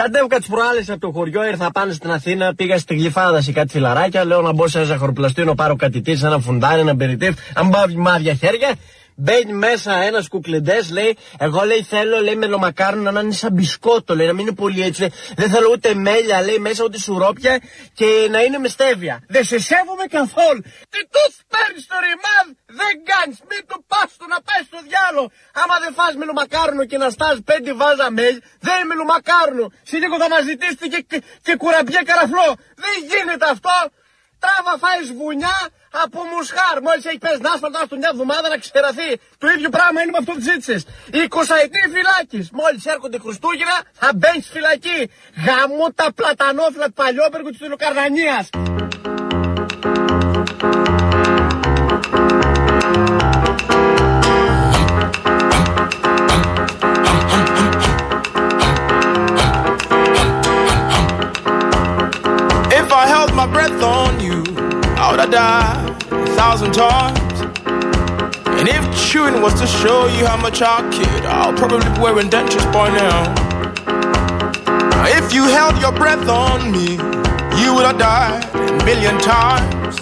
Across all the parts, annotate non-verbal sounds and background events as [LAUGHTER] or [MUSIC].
Κατέβηκα τις προάλλες από το χωριό, ήρθα πάνω στην Αθήνα, πήγα στη γλυφάδα σε κάτι φιλαράκια. Λέω να μπω σε ένα ζαχαροπλαστείο, να πάρω κάτι τι, ένα φουντάρι, ένα περιτύφ, αν πάω μάδια χέρια. Μπαίνει μέσα ένας κουκλεντές, λέει, εγώ λέει θέλω λέει μελομακάρονο να είναι σαν μπισκότο, λέει, να μην είναι πολύ έτσι. Δεν θέλω ούτε μέλια, λέει, μέσα ούτε σουρόπια και να είναι με στέβια. Δεν σε σέβομαι καθόλου. Τι τους παίρνεις το ρημάδ, δεν κάνεις, μην του πας το να πέσει στο διάλο. Άμα δεν φας μελομακάρονο και να στάζει πέντε βάζα μέλ, δεν είναι μελομακάρονο. Σε λίγο θα μας ζητήσετε και, και, και κουραμπιέ καραφλό. Δεν γίνεται αυτό. Τράβα φάεις βουνιά από μουσχάρ. Μόλις έχεις πέσει άσφαλτο, άστο μια εβδομάδα να ξεραθεί. Το ίδιο πράγμα είναι με αυτό που ζήτησες. 20 ετή φυλάκης. Μόλις έρχονται Χριστούγεννα θα μπαίνεις στη φυλακή. Γαμώ τα πλατανόφυλλα του Παλιόπεργου της Τηλοκαρδανία. Thousand times. And if chewing was to show you how much I kid, I'll probably be wearing dentures by now. If you held your breath on me, you would have died a million times.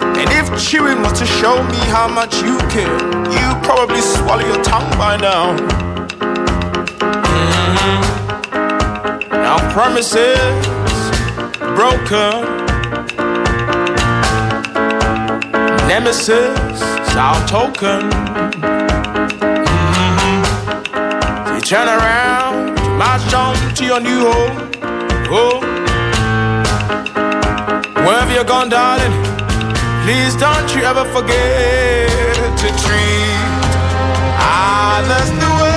And if chewing was to show me how much you care, you probably swallow your tongue by now. Mhm. Now promises broken. Nemesis, our token. Mhm. You turn around, you march on to your new home. Oh, wherever you're gone, darling, please don't you ever forget to treat others the way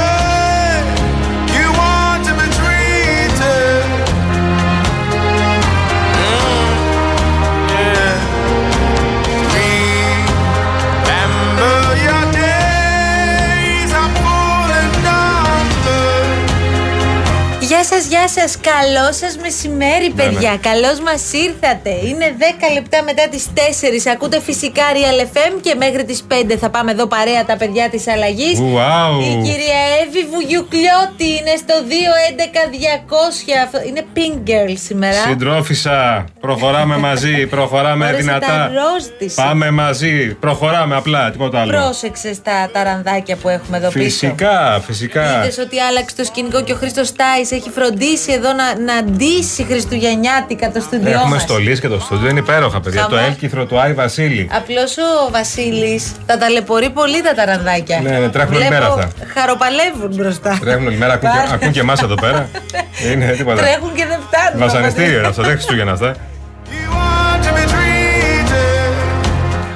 Γεια σας, γεια σας. Καλό σας μεσημέρι, παιδιά. Καλώς μας ήρθατε. Είναι 10 λεπτά μετά τις 4. Ακούτε φυσικά Real FM και μέχρι τις 5 θα πάμε εδώ παρέα τα παιδιά της αλλαγής. Ουάου. Η κυρία Εύη Βουγιουκλιώτη είναι στο 211-200. Αυτό- Είναι pink girl σήμερα. Συντρόφισσα, προχωράμε μαζί, προχωράμε Φόρεσε δυνατά. τα ροζ της. Πάμε μαζί, προχωράμε απλά, τίποτα άλλο. Πρόσεξες τα ταρανδάκια που έχουμε εδώ πίσω. Φυσικά, φυσικά. Είδες ότι άλλαξε το σκηνικό και ο Χρήστος Τάι έχει φροντίσει εδώ να, να ντύσει Χριστουγεννιάτικα το στούντιό Έχουμε μας. στολίσει και το στούντιο είναι υπέροχα, παιδιά. Χαμός. Το έλκυθρο του Άι Βασίλη. Απλώς ο Βασίλης τα ταλαιπωρεί πολύ τα ταρανδάκια. Ναι, ναι, τρέχουν όλη Βλέπω μέρα αυτά. Χαροπαλεύουν μπροστά. Τρέχουν όλη μέρα, ακούν και, Πάρα- ακούν και εμάς εδώ πέρα. [LAUGHS] είναι τίποτα. Τρέχουν και δεν φτάνουν. Βασανιστήριο είναι αυτό, δεν Χριστούγεννα αυτά.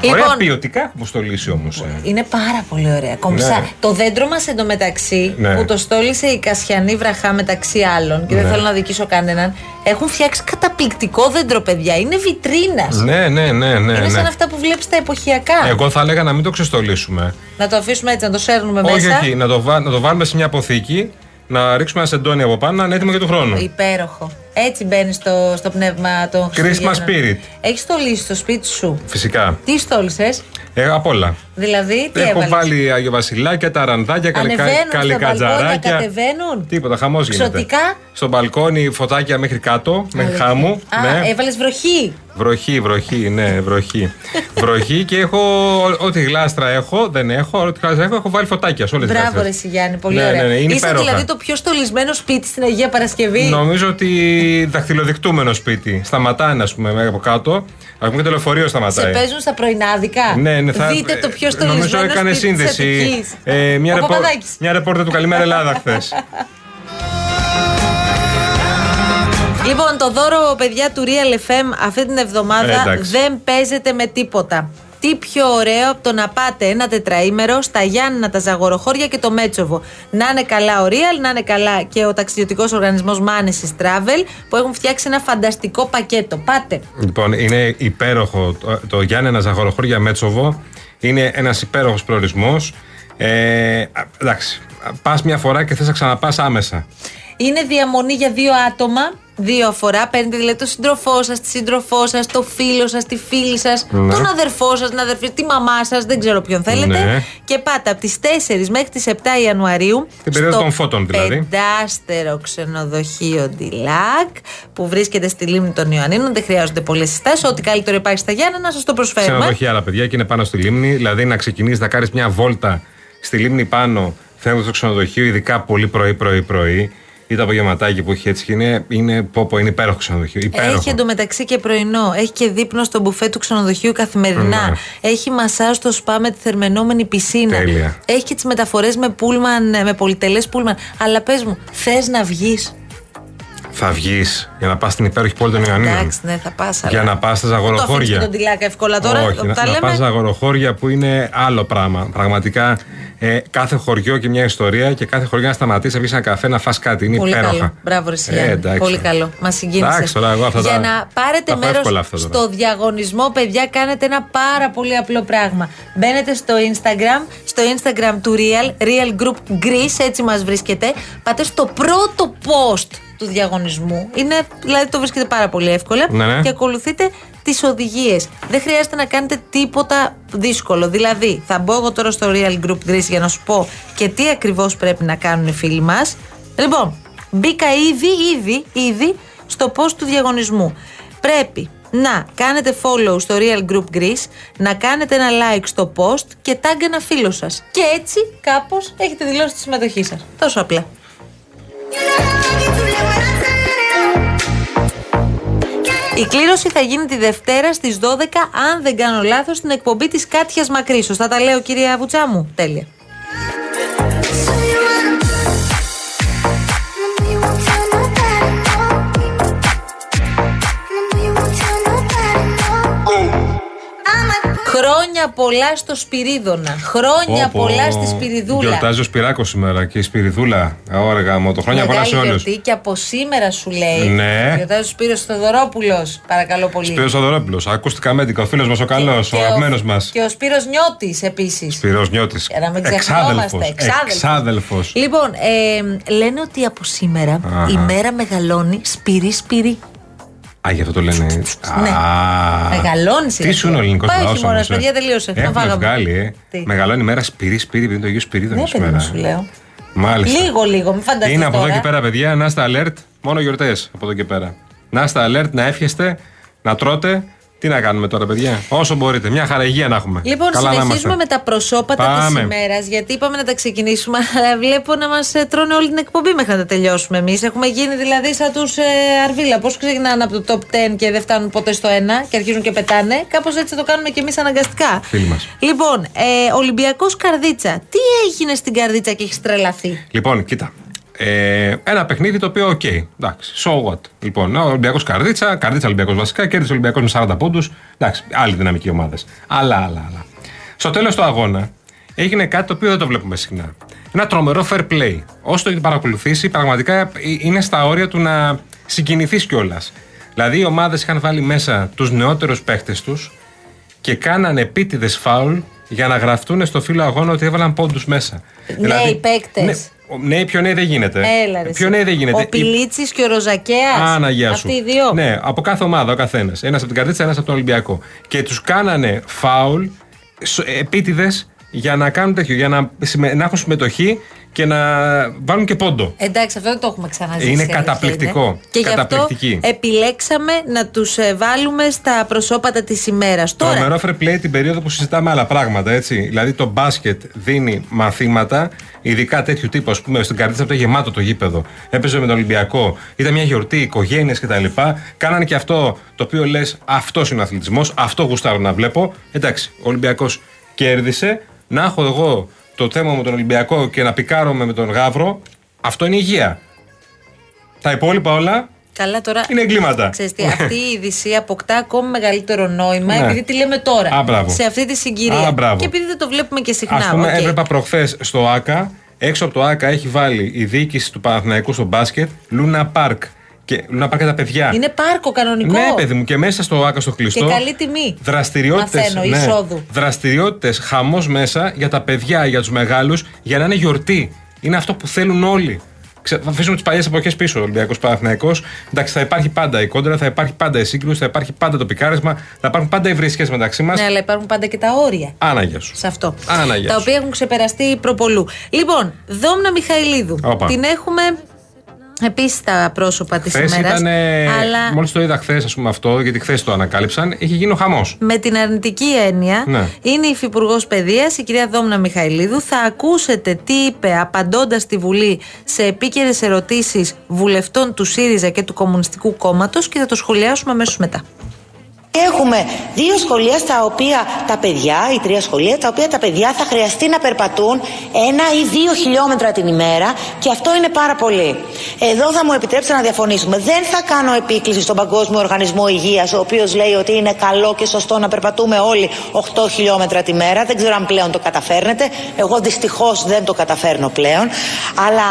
Ωραία Λοιπόν, ποιοτικά έχουμε στολίσει όμως. είναι πάρα πολύ ωραία. Κομψά. Ναι. Το δέντρο μας εντωμεταξύ Ναι. που το στόλισε η Κασιανή Βραχά μεταξύ άλλων και δεν Ναι. θέλω να δικήσω κανέναν. Έχουν φτιάξει καταπληκτικό δέντρο, παιδιά. Είναι βιτρίνας. Ναι, ναι, ναι, ναι. Είναι ναι. σαν αυτά που βλέπεις τα εποχιακά. Εγώ θα έλεγα να μην το ξεστολίσουμε. Να το αφήσουμε έτσι, να το σέρνουμε Όχι, μέσα. όχι, να το, βά- να το βάλουμε σε μια αποθήκη, να ρίξουμε ένα σεντόνι από πάνω, να είναι έτοιμο για του χρόνου. Υπέροχο. Έτσι μπαίνει στο, στο πνεύμα των Χριστουγέννων. spirit. Έχεις στολίσει στο σπίτι σου; Φυσικά. Τι στόλισες, Ε, απ' όλα. δηλαδή τι Έχω έβαλες; βάλει Άγιο Βασιλάκια, ταρανδάκια, καλικα... Ανεβαίνουν στα μπαλκόνια, καλικατζαράκια. κατεβαίνουν; Τίποτα, χαμός γίνεται. Ξωτικά; Στο μπαλκόνι φωτάκια μέχρι κάτω, μέχρι Αλήθεια. χάμου. Α, ναι. έβαλες βροχή. Βροχή, βροχή, ναι, βροχή. βροχή και έχω ό- ό,τι γλάστρα έχω, δεν έχω, ό,τι γλάστρα έχω, έχω βάλει φωτάκια σε όλες τις Μπράβο, ρε Σι Γιάννη, πολύ Ναι, ωραία. ναι, ναι, είναι Είσαι υπέροχα. δηλαδή το πιο στολισμένο σπίτι στην Αγία Παρασκευή. Νομίζω ότι δαχτυλοδεικτούμενο σπίτι. Σταματάνε, ας πούμε, μέχρι από κάτω. Α πούμε και το λεωφορείο Σε σταματάει. παίζουν στα πρωινάδικα; Ναι, ναι, θα... Δείτε το πιο στολισμένο Νομίζω έκανε σπίτι της σύνδεση. Αττικής. Ε, μια, Ο ρεπο... Παπαδάκης. μια ρεπόρτερ του Καλημέρα Ελλάδα χθες. [LAUGHS] Λοιπόν, το δώρο, παιδιά του Real FM αυτή την εβδομάδα Ε, εντάξει. δεν παίζεται με τίποτα. Τι πιο ωραίο από το να πάτε ένα τετραήμερο στα Γιάννηνα, τα Ζαγοροχώρια και το Μέτσοβο. Να είναι καλά ο Real, να είναι καλά και ο ταξιδιωτικός οργανισμός Manesis Travel που έχουν φτιάξει ένα φανταστικό πακέτο. Πάτε. Λοιπόν, είναι υπέροχο το, το Γιάννενα Ζαχοροχώρια Μέτσοβο. Είναι ένας υπέροχος προορισμός. Ε, α, εντάξει. Πας μια φορά και θες να ξαναπάς άμεσα. Είναι διαμονή για δύο άτομα δύο αφορά. Παίρνετε δηλαδή τον σύντροφό σας, τη σύντροφό σας, το φίλο σας, τη φίλη σας, Ναι. τον αδερφό σας, την αδερφή, τη μαμά σας, δεν ξέρω ποιον θέλετε. Ναι. Και πάτε από τις 4 μέχρι τις 7 Ιανουαρίου. Την περίοδο στο των φώτων, δηλαδή. Πεντάστερο ξενοδοχείο Ντιλάκ που βρίσκεται στη λίμνη των Ιωαννίνων. Δεν χρειάζονται πολλές συστάσεις. Ό,τι καλύτερο υπάρχει στα Γιάννα να σας το προσφέρουμε. Ξενοδοχεία άλλα παιδιά και είναι πάνω στη λίμνη. Δηλαδή να ξεκινήσεις να κάνεις μια βόλτα στη λίμνη πάνω, φεύγοντα στο ξενοδοχείο, ειδικά πολύ πρωί-πρωί-πρωί. Ή το απογευματάκι που έχει έτσι και είναι, είναι, πω, πω, είναι υπέροχο ξενοδοχείο. Υπέροχο. Έχει εντωμεταξύ και πρωινό. Έχει και δείπνο στο μπουφέ του ξενοδοχείου καθημερινά. Ναι. Έχει μασάζ στο σπα με τη θερμενόμενη πισίνα. Τέλεια. Έχει και τις μεταφορές με πούλμαν, με πολυτελές πούλμαν. Αλλά πες μου, θες να βγεις; Θα βγεις για να πας στην υπέροχη πόλη των Ιωαννίνων. Εντάξει, ναι, θα πας. Για να πας στα Το αφήνεις ζαγοροχώρια. και τον τυλάκα εύκολα τώρα. Όχι, που να, τα να λέμε. πας στα αγοροχώρια που είναι άλλο πράγμα. Πραγματικά ε, κάθε χωριό και μια ιστορία και κάθε χωριό να σταματήσει, να βγεις ένα καφέ να φας κάτι. Είναι Πολύ υπέροχα. καλό. Μπράβο, ρε Ε, Γιάννη. εντάξει. Πολύ καλό. Μας συγκίνησε. Εντάξει, τώρα εγώ αυτά Για τα- να πάρετε τα έχω μέρος εύκολα αυτά τώρα. στο διαγωνισμό, παιδιά, κάνετε ένα πάρα πολύ απλό πράγμα. Μπαίνετε στο Instagram, στο Instagram του Real, Real Group Greece, έτσι μας βρίσκεται. Πάτε στο πρώτο post του διαγωνισμού. Είναι, δηλαδή το βρίσκεται πάρα πολύ εύκολα. Ναι, ναι. Και ακολουθείτε τις οδηγίες. Δεν χρειάζεται να κάνετε τίποτα δύσκολο. Δηλαδή, θα μπω εγώ τώρα στο Real Group Greece για να σου πω και τι ακριβώς πρέπει να κάνουν οι φίλοι μας. Λοιπόν, μπήκα ήδη, ήδη, ήδη στο post του διαγωνισμού. Πρέπει να κάνετε follow στο Real Group Greece, να κάνετε ένα like στο post και tag ένα φίλο σας. Και έτσι κάπως έχετε δηλώσει τη συμμετοχή σας. Τόσο απλά. Η κλήρωση θα γίνει τη Δευτέρα στις 12, αν δεν κάνω λάθος, στην εκπομπή της Κάτιας Μακρύ. Σωστά τα λέω, κυρία Βουτσά μου. Τέλεια. Χρόνια πολλά στο Σπυρίδωνα. Χρόνια Πω, πω. πολλά στη Σπυριδούλα. Γιορτάζει ο Σπυράκος σήμερα και η Σπυριδούλα. Ωρεγά μου, το χρόνια πολλά σε Μεγάλη όλους. γιορτή και από σήμερα σου λέει. Ναι. Γιορτάζει ο Σπύρος Θοδωρόπουλος. Παρακαλώ πολύ. Σπύρος Θοδωρόπουλος, ακουστικά μέτικα, ο φίλος μας ο καλός, Και ο αγαπημένος μας. Και ο Σπύρος Νιώτης επίσης. Σπύρος Νιώτης. Για να μην ξεχνόμαστε. Εξάδελφος. Λοιπόν, ε, λένε ότι από σήμερα Αχα. η μέρα μεγαλώνει σπυρί σπυρί. Α, γι' αυτό το λένε. Ναι. Α, Μεγαλώνει σιγά Τι σου είναι ο σιγά. ελληνικός Πάει λαός. χειμώνας, παιδιά, τελείωσε. Να Έχουμε φάγαμε. βγάλει, ε. Τι; Μεγαλώνει η μέρα σπυρί, σπυρί, επειδή είναι το Αγίου Σπυρίδωνο Ναι, παιδί σήμερα. μου, σου λέω. Μάλιστα. Λίγο, λίγο, μην φανταστείς Είναι από εδώ τώρα. και πέρα, παιδιά, να είστε alert. Μόνο γιορτές από εδώ και πέρα. Να είστε alert, να έφιεστε, να τρώτε. Τι να κάνουμε τώρα, παιδιά; Όσο μπορείτε. Μια χαρά υγεία να έχουμε. Λοιπόν, Καλά να συνεχίζουμε είμαστε. με τα προσώπατα Πάμε. τη ημέρας. Γιατί είπαμε να τα ξεκινήσουμε, αλλά βλέπω να μας τρώνε όλη την εκπομπή μέχρι να τα τελειώσουμε εμείς. Έχουμε γίνει δηλαδή σαν τους ε, Αρβίλα. Πώς ξεκινάνε από το top 10 και δεν φτάνουν ποτέ στο 1 και αρχίζουν και πετάνε; Κάπως έτσι το κάνουμε και εμείς αναγκαστικά. Φίλοι μας. Λοιπόν, ε, Ολυμπιακός Καρδίτσα. Τι έγινε στην Καρδίτσα και έχει τρελαθεί; Λοιπόν, κοίτα. Ε, ένα παιχνίδι το οποίο, οκ, εντάξει, so what. Λοιπόν, ο Ολυμπιακός Καρδίτσα, Καρδίτσα Ολυμπιακός βασικά, κέρδισε ο Ολυμπιακός με 40 πόντους. Εντάξει, άλλης δυναμικής ομάδες. Αλλά, αλλά, αλλά. Στο τέλος του αγώνα έγινε κάτι το οποίο δεν το βλέπουμε συχνά. Ένα τρομερό fair play. Όσο το έχετε παρακολουθήσει, πραγματικά ε, είναι στα όρια του να συγκινηθείς κιόλας. Δηλαδή, οι ομάδες είχαν βάλει μέσα τους νεότερους παίχτες τους και κάνανε επίτηδες φάουλ για να γραφτούν στο φύλλο αγώνα ότι έβαλαν πόντους μέσα. Νέοι παίκτες. Ναι, ο- νέοι, πιο νέοι δεν γίνεται. Έλα, ρε, Πιο εσύ. νέοι δεν γίνεται. Ο Πιλίτσι και ο Ροζακέας. Άνα, γεια σου. Αυτοί οι δύο. Ναι, από κάθε ομάδα ο καθένας. Ένας από την Καρδίτσα, ένας από τον Ολυμπιακό. Και τους κάνανε φάουλ επίτηδες για να κάνουν τέτοιο, για να, συμμε- να έχουν συμμετοχή και να βάλουν και πόντο. Εντάξει, αυτό δεν το έχουμε ξαναζήσει. Είναι η αλήθεια καταπληκτικό. είναι. Και γι' αυτό Καταπληκτική. επιλέξαμε να τους βάλουμε στα προσώπατα της ημέρας. Τώρα, Τρομερό fair play την περίοδο που συζητάμε άλλα πράγματα, έτσι. Δηλαδή το μπάσκετ δίνει μαθήματα, ειδικά τέτοιου τύπου, ας πούμε, στην Καρδίτσα που ήταν γεμάτο το γήπεδο. Έπαιζε με τον Ολυμπιακό, ήταν μια γιορτή, οικογένειες κτλ. Κάνανε και αυτό το οποίο λες, αυτός είναι ο αθλητισμός, αυτό γουστάρω να βλέπω. Εντάξει, ο Ολυμπιακός κέρδισε. Να έχω εγώ το θέμα με τον Ολυμπιακό και να πικάρομαι με τον Γαύρο, αυτό είναι υγεία. Τα υπόλοιπα όλα καλά τώρα. είναι εγκλήματα. Ξέρεις τι, αυτή η είδηση αποκτά ακόμη μεγαλύτερο νόημα Ναι. επειδή τη λέμε τώρα. Α, μπράβο. σε αυτή τη συγκυρία. Α, μπράβο. και επειδή δεν το βλέπουμε και συχνά. Ας πούμε, οκ. έβλεπα προχθές στο ΑΚΑ, έξω από το ΑΚΑ έχει βάλει η διοίκηση του Παναθηναϊκού στο μπάσκετ Λούνα Πάρκ. Και Λούνα Πάρκ για τα παιδιά. Είναι πάρκο κανονικό. Ναι, παιδί μου, και μέσα στο ΑΚΑ στο κλειστό. Και καλή τιμή. Δραστηριότητες. Μαθαίνω, εισόδου. Δραστηριότητες, χαμός μέσα για τα παιδιά, για τους μεγάλους, για να είναι γιορτή. Είναι αυτό που θέλουν όλοι. Ξε- Θα αφήσουμε τις παλιές εποχές πίσω. Ολυμπιακός Παναθυναϊκό. Εντάξει, θα υπάρχει πάντα η κόντρα, θα υπάρχει πάντα η σύγκρουση, θα υπάρχει πάντα το πικάρισμα, θα υπάρχουν πάντα οι βρίσκε μεταξύ μας. Ναι, αλλά υπάρχουν πάντα και τα όρια. Άναγιας σου. σε αυτό. Άνα, γεια τα σου. οποία έχουν ξεπεραστεί προπολού. Λοιπόν, Δόμνα Μιχαηλίδου. Όπα. Την έχουμε επίσης στα πρόσωπα της Χθες ημέρας. ήταν. Αλλά Μόλις το είδα χθες, ας πούμε αυτό, γιατί χθες το ανακάλυψαν, είχε γίνει ο χαμός. με την αρνητική έννοια Ναι. είναι η Υφυπουργός Παιδείας, η κυρία Δόμνα Μιχαηλίδου. Θα ακούσετε τι είπε απαντώντας στη Βουλή σε επίκαιρες ερωτήσεις βουλευτών του ΣΥΡΙΖΑ και του Κομμουνιστικού Κόμματος και θα το σχολιάσουμε αμέσως μετά. Έχουμε δύο σχολεία στα οποία τα παιδιά, ή τρία σχολεία, τα οποία τα παιδιά θα χρειαστεί να περπατούν ένα ή δύο χιλιόμετρα την ημέρα και αυτό είναι πάρα πολύ. Εδώ θα μου επιτρέψετε να διαφωνήσουμε. Δεν θα κάνω επίκληση στον Παγκόσμιο Οργανισμό Υγείας, ο οποίος λέει ότι είναι καλό και σωστό να περπατούμε όλοι 8 χιλιόμετρα τη μέρα. Δεν ξέρω αν πλέον το καταφέρνετε. Εγώ δυστυχώς δεν το καταφέρνω πλέον. Αλλά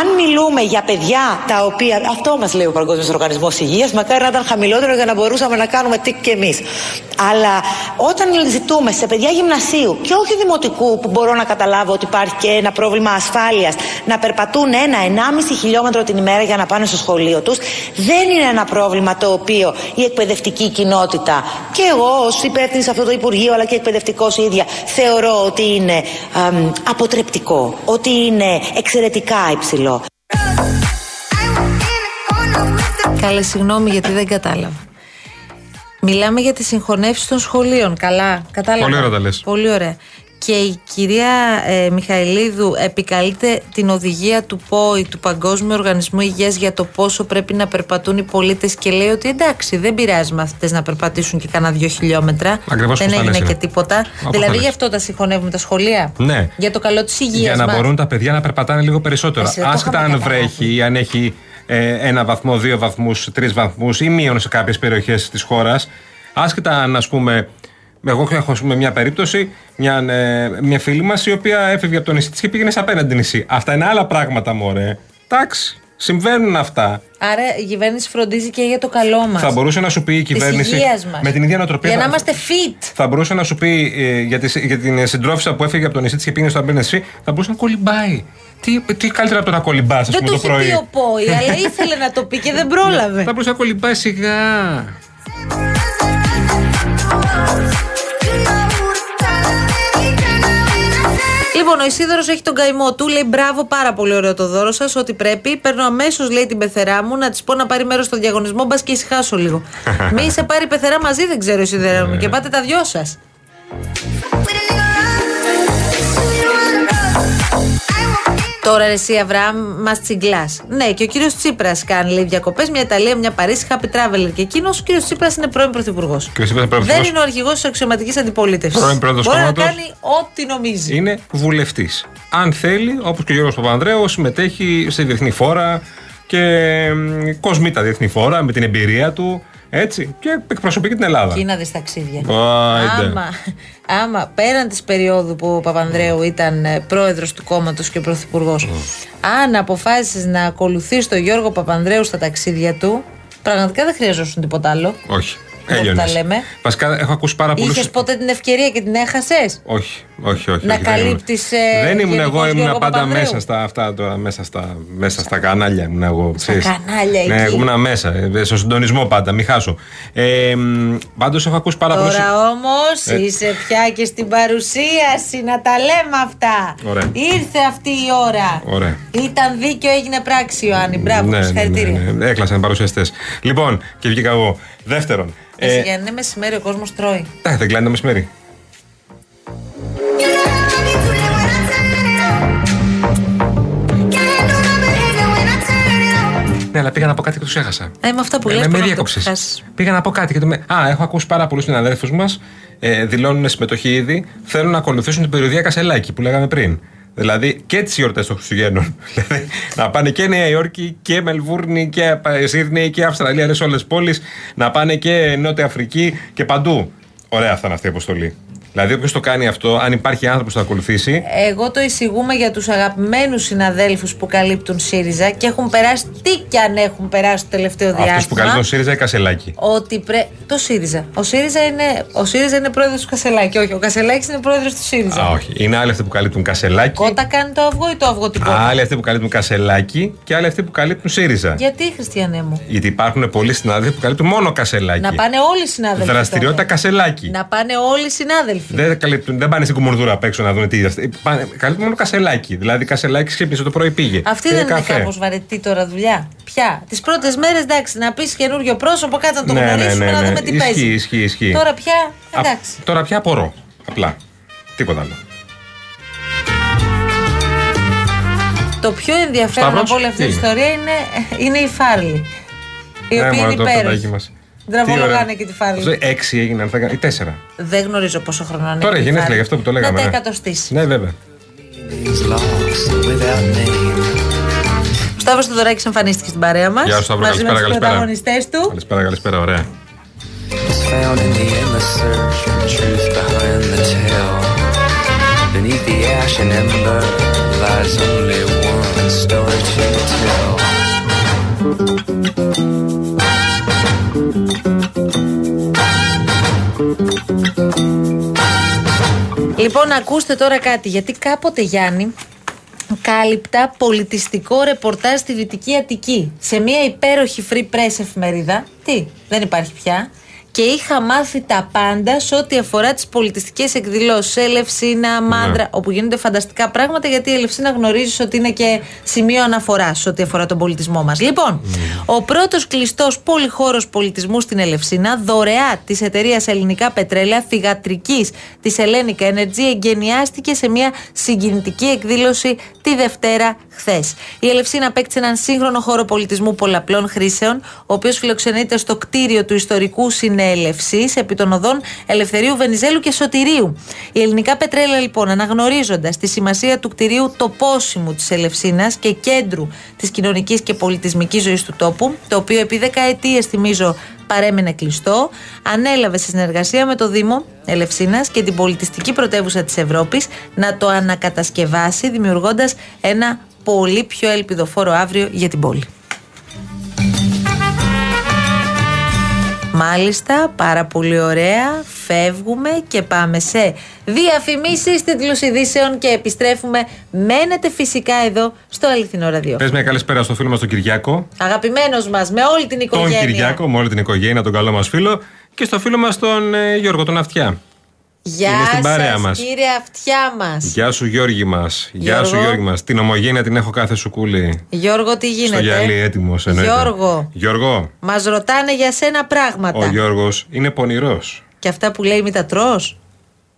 αν μιλούμε για παιδιά τα οποία. Αυτό μας λέει ο Παγκόσμιος Οργανισμός Υγείας. Μακάρι να ήταν χαμηλότερο για να μπορούσαμε να κάνουμε τι και εμείς. Αλλά όταν ζητούμε σε παιδιά γυμνασίου και όχι δημοτικού που μπορώ να καταλάβω ότι υπάρχει και ένα πρόβλημα ασφάλειας να περπατούν ένα-ενάμιση χιλιόμετρο την ημέρα για να πάνε στο σχολείο τους δεν είναι ένα πρόβλημα το οποίο η εκπαιδευτική κοινότητα και εγώ ως υπεύθυνη σε αυτό το Υπουργείο αλλά και εκπαιδευτικός ίδια θεωρώ ότι είναι αμ, αποτρεπτικό, ότι είναι εξαιρετικά υψηλό. Καλές, συγγνώμη γιατί δεν κατάλαβα. Μιλάμε για τις συγχωνεύσεις των σχολείων. Καλά, κατάλαβα. Πολύ ωραία τα λες. Πολύ ωραία. Και η κυρία ε, Μιχαηλίδου επικαλείται την οδηγία του ΠΟΗ, του Παγκόσμιου Οργανισμού Υγείας για το πόσο πρέπει να περπατούν οι πολίτες και λέει ότι εντάξει δεν πειράζει μαθητές να περπατήσουν και κάνα δύο χιλιόμετρα. Ακριβώς δεν όπως τα έγινε λες και είναι. τίποτα. Όπως δηλαδή τα λες. γι' αυτό τα συγχωνεύουμε τα σχολεία. Ναι. Για το καλό της υγείας Για να μας. μπορούν τα παιδιά να περπατάνε λίγο περισσότερο. Εσύ, το Άσχετα είχαμε αν καταλάβει. βρέχει ή αν έχει ε, ένα βαθμό, δύο βαθμούς, τρεις βαθμούς ή μείον σε κάποιες περιοχές της χώρας. Άσχετα αν, ας πούμε, εγώ έχω ας πούμε, μια περίπτωση, μια, ε, μια φίλη μας η οποία έφευγε από το νησί της και πήγαινε σε απέναντι νησί. Αυτά είναι άλλα πράγματα, μωρέ. Εντάξει, συμβαίνουν αυτά. Άρα η κυβέρνηση φροντίζει και για το καλό μας. Θα μπορούσε να σου πει η κυβέρνηση. Της υγείας μας. Με την ίδια νοοτροπία. Για να θα- είμαστε fit. Θα μπορούσε να σου πει ε, για, τη, για την συντρόφισσα που έφυγε από το νησί της και πήγαινε στο απέναντι νησί, θα μπορούσε να κολυμπάει. Τι, τι καλύτερα από το να κολυμπάς, ας Δεν πούμε, το το είχε πρωί; πει ο Πόη, αλλά [LAUGHS] ήθελε να το πει και δεν πρόλαβε. Θα μπορούσε να κολυμπάει σιγά. Λοιπόν, ο Ισίδωρος έχει τον καημό του. Λέει μπράβο, πάρα πολύ ωραίο το δώρο σας. Ό,τι πρέπει. Παίρνω αμέσως, λέει την πεθερά μου, να της πω να πάρει μέρος στο διαγωνισμό. Μπας και ησυχάσω λίγο. [LAUGHS] Μη σε πάρει πεθερά μαζί, δεν ξέρω, Ισίδωρο μου. Και πάτε τα δυο σας. Τώρα ρε εσύ Αβραάμ μας τσιγκλάς. Ναι, και ο κύριος Τσίπρας κάνει λέει διακοπές, μια Ιταλία, μια Παρίσι, happy traveler. Και εκείνος ο κύριος Τσίπρας είναι πρώην πρωθυπουργός. Και ο Τσίπρας είναι πρώην Δεν πρωθυπουργός. είναι ο αρχηγός της αξιωματικής αντιπολίτευσης. Πρώην πρόεδρος Μπορεί να κόμματος. κάνει ό,τι νομίζει. Είναι βουλευτής. Αν θέλει, όπως και ο Γιώργος Παπανδρέου, συμμετέχει σε διεθνή φόρα και μ, κοσμεί τα διεθνή φόρα με την εμπειρία του. Έτσι, και εκπροσωπεί και την Ελλάδα. Εκεί να δεις ταξίδια. Άιντε. Άμα, άμα πέραν της περίοδου που ο Παπανδρέου ήταν πρόεδρος του κόμματος και πρωθυπουργός, αν αποφάσισες να ακολουθείς τον Γιώργο Παπανδρέου στα ταξίδια του, πραγματικά δεν χρειαζόσουν τίποτα άλλο. Όχι. Εδώ Έλειωνες. τα λέμε. Βασικά, έχω ακούσει πάρα πολλού. Είχε ποτέ την ευκαιρία και την έχασες; Όχι, όχι, όχι. Να όχι, δεν ήμουν. καλύπτεις, ε, Δεν ήμουν γενικώς εγώ, ήμουν Γιώργο πάντα Παπανδρέου. μέσα στα αυτά τώρα, μέσα στα, μέσα στα κανάλια ήμουν εγώ. Στα ξέρεις. κανάλια Ναι, εκεί. ήμουν μέσα, ε, στο συντονισμό πάντα, μην χάσω. Ε, Πάντως έχω ακούσει πάρα πολλούς. Τώρα όμως Ε. είσαι πια και στην παρουσίαση να τα λέμε αυτά. Ωραία. Ήρθε αυτή η ώρα. Ωραία. Ήταν δίκιο, έγινε πράξη, Ιωάννη. Μπράβο, ναι, ναι, συγχαρητήρια. ναι, ναι. Έκλασαν οι παρουσιαστές. Λοιπόν, και βγήκα εγώ. Δεύτερον. Εσύ, Ε, για να είναι μεσημέρι, ο κόσμος τρώει. ε, δεν κλείνει το μεσημέρι. Ναι, αλλά πήγα να πω κάτι και του έχασα. Ε, με αυτά που Ε, λες με πρέπει να το διέκοψες. ξεχάσεις. Πήγα να πω κάτι και το με... Α, έχω ακούσει πάρα πολλούς συναδέλφους μας ε, δηλώνουν συμμετοχή ήδη. Θέλουν να ακολουθήσουν την περιοδία Κασελάκη που λέγαμε πριν. Δηλαδή και τις γιορτές των Χριστουγέννων. [LAUGHS] δηλαδή να πάνε και Νέα Υόρκη και Μελβούρνη και ε, Σίδνεϊ και Αυστραλία, ρε, σε όλες τις πόλεις. Να πάνε και Νότια Αφρική και παντού. Ωραία θα είναι αυτή η αποστολή. Δηλαδή, όποιος το κάνει αυτό, αν υπάρχει άνθρωπος που θα ακολουθήσει. Εγώ το εισηγούμε για τους αγαπημένους συναδέλφους που καλύπτουν ΣΥΡΙΖΑ και έχουν περάσει τι κι αν έχουν περάσει το τελευταίο διάστημα. Αυτό που καλύπτουν ΣΥΡΙΖΑ ή Κασελάκη; Ότι πρέ... Το ΣΥΡΙΖΑ. Ο ΣΥΡΙΖΑ είναι, ο ΣΥΡΙΖΑ είναι πρόεδρος του Κασελάκη. Όχι, ο Κασελάκης είναι πρόεδρος του ΣΥΡΙΖΑ. Α, όχι. Είναι άλλοι αυτοί που καλύπτουν Κασελάκη. Κότα κάνει το αυγό ή το αυγό την κότα; Άλλοι αυτοί που καλύπτουν Κασελάκη και άλλοι αυτοί που καλύπτουν ΣΥΡΙΖΑ. Γιατί, Χριστιανέ μου; Γιατί υπάρχουν πολλοί συνάδελφοι που καλύπτουν μόνο Κασελάκη. Να πάνε όλοι οι συνάδελφοι. Δραστηριότητα τότε. Κασελάκη. Να πάνε όλοι οι συνάδελφοι. Δεν, καλύπτουν, δεν πάνε στην κουμουρδούρα απ' έξω να δουν τι είδατε. Πάνε- Καλύπτουν μόνο Κασελάκη. Δηλαδή Κασελάκη ξύπνησε το πρωί πήγε. Αυτή Πήρε δεν είναι καφέ. κάπως βαρετή τώρα δουλειά. Πια. Τις πρώτες μέρες, εντάξει, να πεις καινούριο πρόσωπο, κάτσε να το Ναι, ναι, γνωρίσουμε, ναι, να ναι. δούμε τι Ισχύει, παίζει. ισχύει, ισχύει. Τώρα πια, Α, εντάξει. τώρα πια απορώ. Απλά. Τίποτα άλλο. Το πιο ενδιαφέρον Σταύρος, από όλη αυτή τι την είναι; ιστορία είναι, είναι η Φάρλη. Η Ναι, οποία μωρέ, είναι το παιδάκι υπέροχη. Μας. Ντραβολογάνε Τι και τη ωραία. Φάρλη. Έξι έγιναν, θα... ή τέσσερα. Δεν γνωρίζω πόσο χρόνο είναι. Τώρα η γενέθλια, Φάρλη. γι' αυτό που το λέγαμε, Να τα ναι. εκατοστήσει. Ναι, βέβαια. He's lost without name. Ο Σταύρος Tudorάκης εμφανίστηκε στην παρέα μας Γεια σου, Σταύρο, Μαζί με καλησπέρα, τους καλησπέρα. πρωταγωνιστές του. Καλησπέρα, καλησπέρα, ωραία. Was found in the endless search for truth behind the tale. Beneath the ash and ember lies only one story to tell. Λοιπόν, ακούστε τώρα κάτι, γιατί κάποτε Γιάννη κάλυπτα πολιτιστικό ρεπορτάζ στη Δυτική Αττική σε μια υπέροχη free press εφημερίδα. Τι, δεν υπάρχει πια. Και είχα μάθει τα πάντα σε ό,τι αφορά τις πολιτιστικές εκδηλώσεις. Ελευσίνα, Μάντρα, όπου γίνονται φανταστικά πράγματα, γιατί η Ελευσίνα γνωρίζεις ότι είναι και σημείο αναφοράς σε ό,τι αφορά τον πολιτισμό μας. Λοιπόν, ο πρώτος κλειστός πολυχώρος πολιτισμού στην Ελευσίνα, δωρεά της εταιρείας Ελληνικά Πετρέλαια Θηγατρική της Hellenic Energy, εγκαινιάστηκε σε μια συγκινητική εκδήλωση τη Δευτέρα χθες. Η Ελευσίνα απέκτησε έναν σύγχρονο χώρο πολιτισμού πολλαπλών χρήσεων, ο οποίος φιλοξενείται στο κτίριο του ιστορικού συνέλευσης επί των οδών Ελευθερίου Βενιζέλου και Σωτηρίου. Η ελληνικά πετρέλαια, λοιπόν, αναγνωρίζοντας τη σημασία του κτηρίου τοπόσιμου της Ελευσίνας και κέντρου της κοινωνικής και πολιτισμικής ζωής του τόπου, το οποίο επί δεκαετίες, θυμίζω, παρέμεινε κλειστό, ανέλαβε σε συνεργασία με το Δήμο Ελευσίνας και την πολιτιστική πρωτεύουσα της Ευρώπης να το ανακατασκευάσει, δημιουργώντας ένα πολύ πιο ελπιδοφόρο αύριο για την πόλη. Μάλιστα, πάρα πολύ ωραία. Φεύγουμε και πάμε σε διαφημίσεις τίτλους ειδήσεων και επιστρέφουμε. Μένετε φυσικά εδώ στο αληθινό ραδιο. Πες μια καλησπέρα στο φίλο μας τον Κυριάκο. Αγαπημένος μας, με όλη την Τον οικογένεια. Κυριάκο, με όλη την οικογένεια, τον καλό μας φίλο. Και στο φίλο μας τον ε, Γιώργο, τον Αυτιά. Γεια Είναι στην παρέα σας, μας. κύριε αυτιά μας. Γεια σου Γιώργη μας. Γεια σου Γιώργο. Γιώργη μας. Την ομογένεια την έχω κάθε σουκούλη. Γιώργο, τι Στο γίνεται. γυαλί έτοιμος εννοείται. Γιώργο, Γιώργο, μας ρωτάνε για σένα πράγματα. ο Γιώργος είναι πονηρός. Και αυτά που λέει μη τα τρως,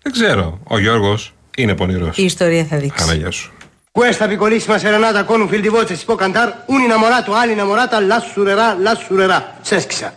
Δεν ξέρω. Ο Γιώργος είναι πονηρός. η ιστορία θα δείξει. Αναγιά σου. Questa piccolissima serenata con un fil di voce si può cantare un innamorato all'inamorata la surerà, la surerà. Seschisa.